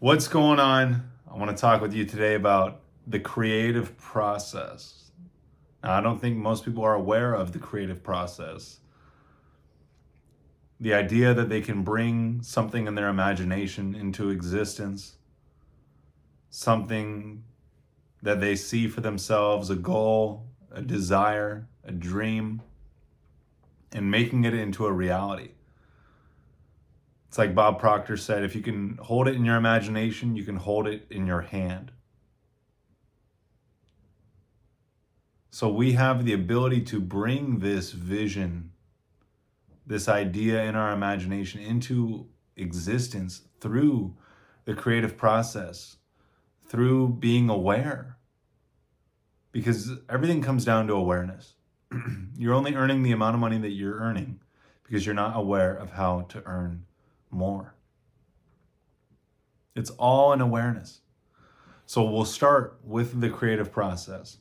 What's going on? I want to talk with you today about the creative process. Now, I don't think most people are aware of the creative process. The idea that they can bring something in their imagination into existence, something that they see for themselves, a goal, a desire, a dream, and making it into a reality. It's like Bob Proctor said if you can hold it in your imagination, you can hold it in your hand. So we have the ability to bring this vision, this idea in our imagination into existence through the creative process, through being aware. Because everything comes down to awareness. you're only earning the amount of money that you're earning because you're not aware of how to earn more. It's all an awareness. So we'll start with the creative process.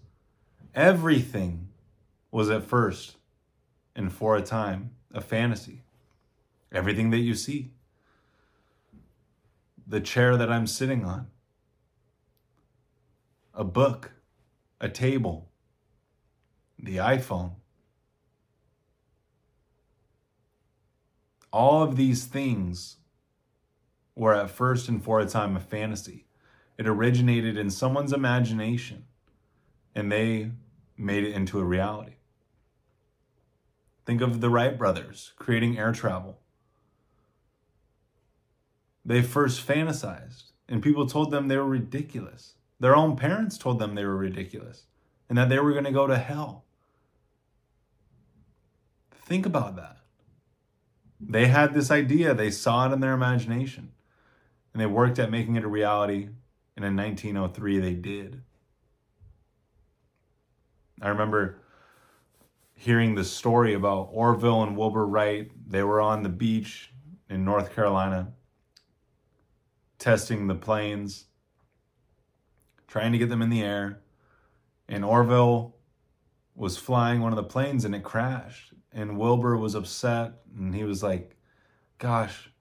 Everything was at first and for a time a fantasy. Everything that you see, the chair that I'm sitting on, a book, a table, the iPhone, all of these things were at first and for a time a fantasy. It originated in someone's imagination and they made it into a reality. Think of the Wright brothers creating air travel. They first fantasized, and people told them they were ridiculous. Their own parents told them they were ridiculous and that they were going to go to hell. Think about that. They had this idea, they saw it in their imagination, and they worked at making it a reality. And in 1903, they did. I remember hearing the story about Orville and Wilbur Wright. They were on the beach in North Carolina testing the planes, trying to get them in the air. And Orville was flying one of the planes and it crashed and Wilbur was upset and he was like, "Gosh,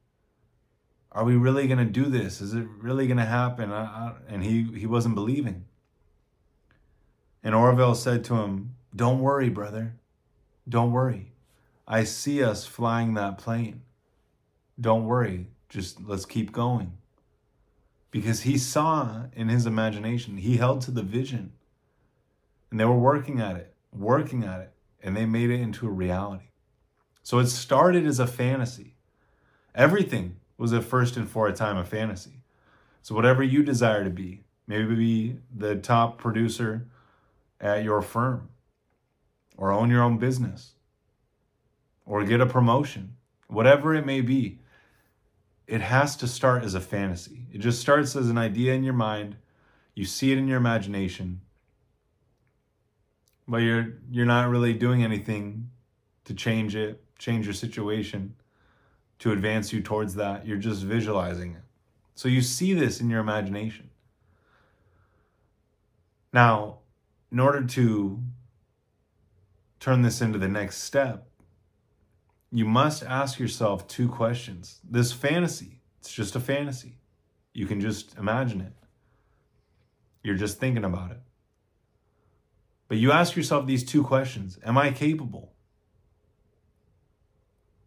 are we really to do this? Is it really to happen?" and he he wasn't believing. And Orville said to him, "Don't worry, brother. Don't worry. I see us flying that plane. Don't worry. Just let's keep going." Because he saw in his imagination, he held to the vision. And they were working at it, working at it and they made it into a reality. So it started as a fantasy. Everything was at first and for a time a fantasy. So whatever you desire to be, maybe be the top producer at your firm, or own your own business, or get a promotion, whatever it may be, it has to start as a fantasy. It just starts as an idea in your mind. You see it in your imagination, but you're you're not really doing anything to change it, change your situation, to advance you towards that. You're just visualizing it. So you see this in your imagination. Now, in order to turn this into the next step, you must ask yourself two questions. This fantasy, it's just a fantasy. You can just imagine it. You're just thinking about it. But you ask yourself these two questions Am I capable?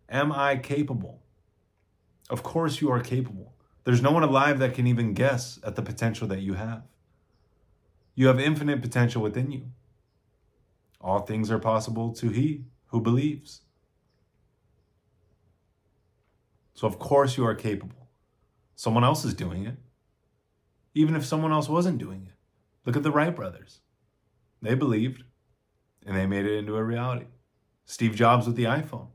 Am I capable? Of course, you are capable. There's no one alive that can even guess at the potential that you have. You have infinite potential within you. All things are possible to he who believes. So, of course, you are capable. Someone else is doing it. Even if someone else wasn't doing it. Look at the Wright brothers. They believed and they made it into a reality. Steve Jobs with the iPhone.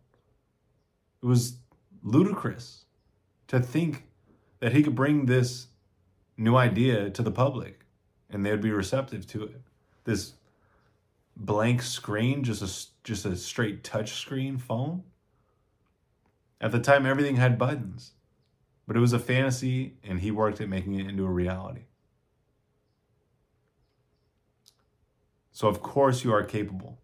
It was ludicrous to think that he could bring this new idea to the public and they'd be receptive to it. This blank screen, just a just a straight touch screen phone. At the time everything had buttons. But it was a fantasy and he worked at making it into a reality. So, of course, you are capable.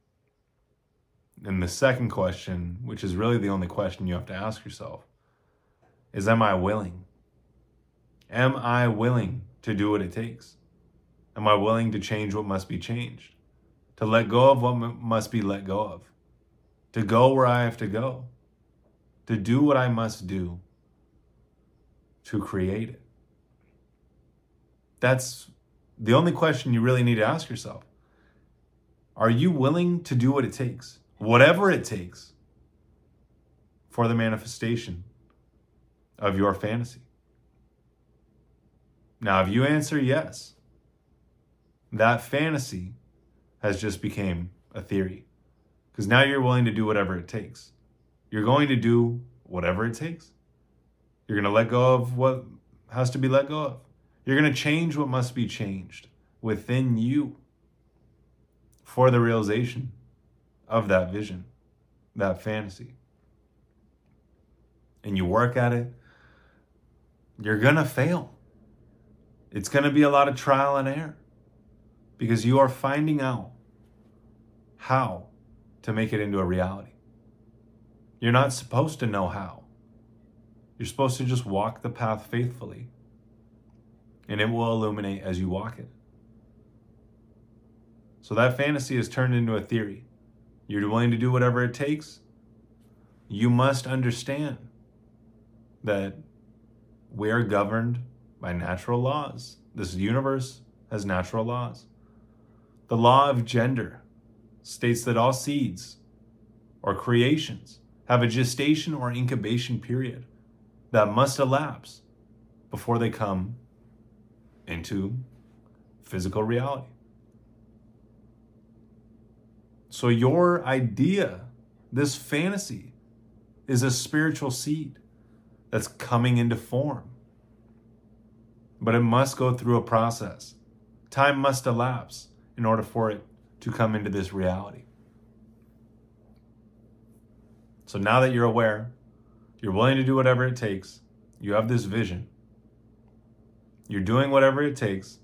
And the second question, which is really the only question you have to ask yourself, is Am I willing? Am I willing to do what it takes? Am I willing to change what must be changed? To let go of what m- must be let go of? To go where I have to go? To do what I must do to create it? That's the only question you really need to ask yourself. Are you willing to do what it takes, whatever it takes, for the manifestation of your fantasy? Now, if you answer yes, that fantasy has just became a theory because now you're willing to do whatever it takes. You're going to do whatever it takes. You're going to let go of what has to be let go of. You're going to change what must be changed within you for the realization of that vision, that fantasy. And you work at it, you're going to fail. It's going to be a lot of trial and error because you are finding out how to make it into a reality. You're not supposed to know how. You're supposed to just walk the path faithfully, and it will illuminate as you walk it. So that fantasy is turned into a theory. You're willing to do whatever it takes. You must understand that we are governed by natural laws. This universe has natural laws. The law of gender states that all seeds or creations have a gestation or incubation period that must elapse before they come into physical reality. So, your idea, this fantasy, is a spiritual seed that's coming into form. But it must go through a process. Time must elapse in order for it to come into this reality. So now that you're aware, you're willing to do whatever it takes, you have this vision, you're doing whatever it takes,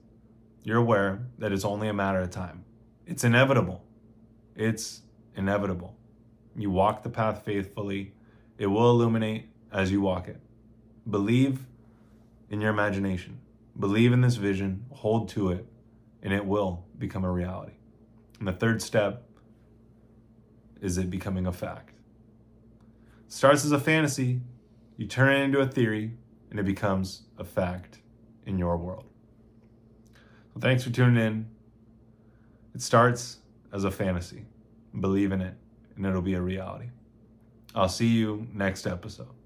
you're aware that it's only a matter of time. It's inevitable. It's inevitable. You walk the path faithfully, it will illuminate as you walk it. Believe in your imagination, believe in this vision, hold to it, and it will become a reality. And the third step is it becoming a fact. Starts as a fantasy, you turn it into a theory, and it becomes a fact in your world. So thanks for tuning in. It starts as a fantasy. Believe in it, and it'll be a reality. I'll see you next episode.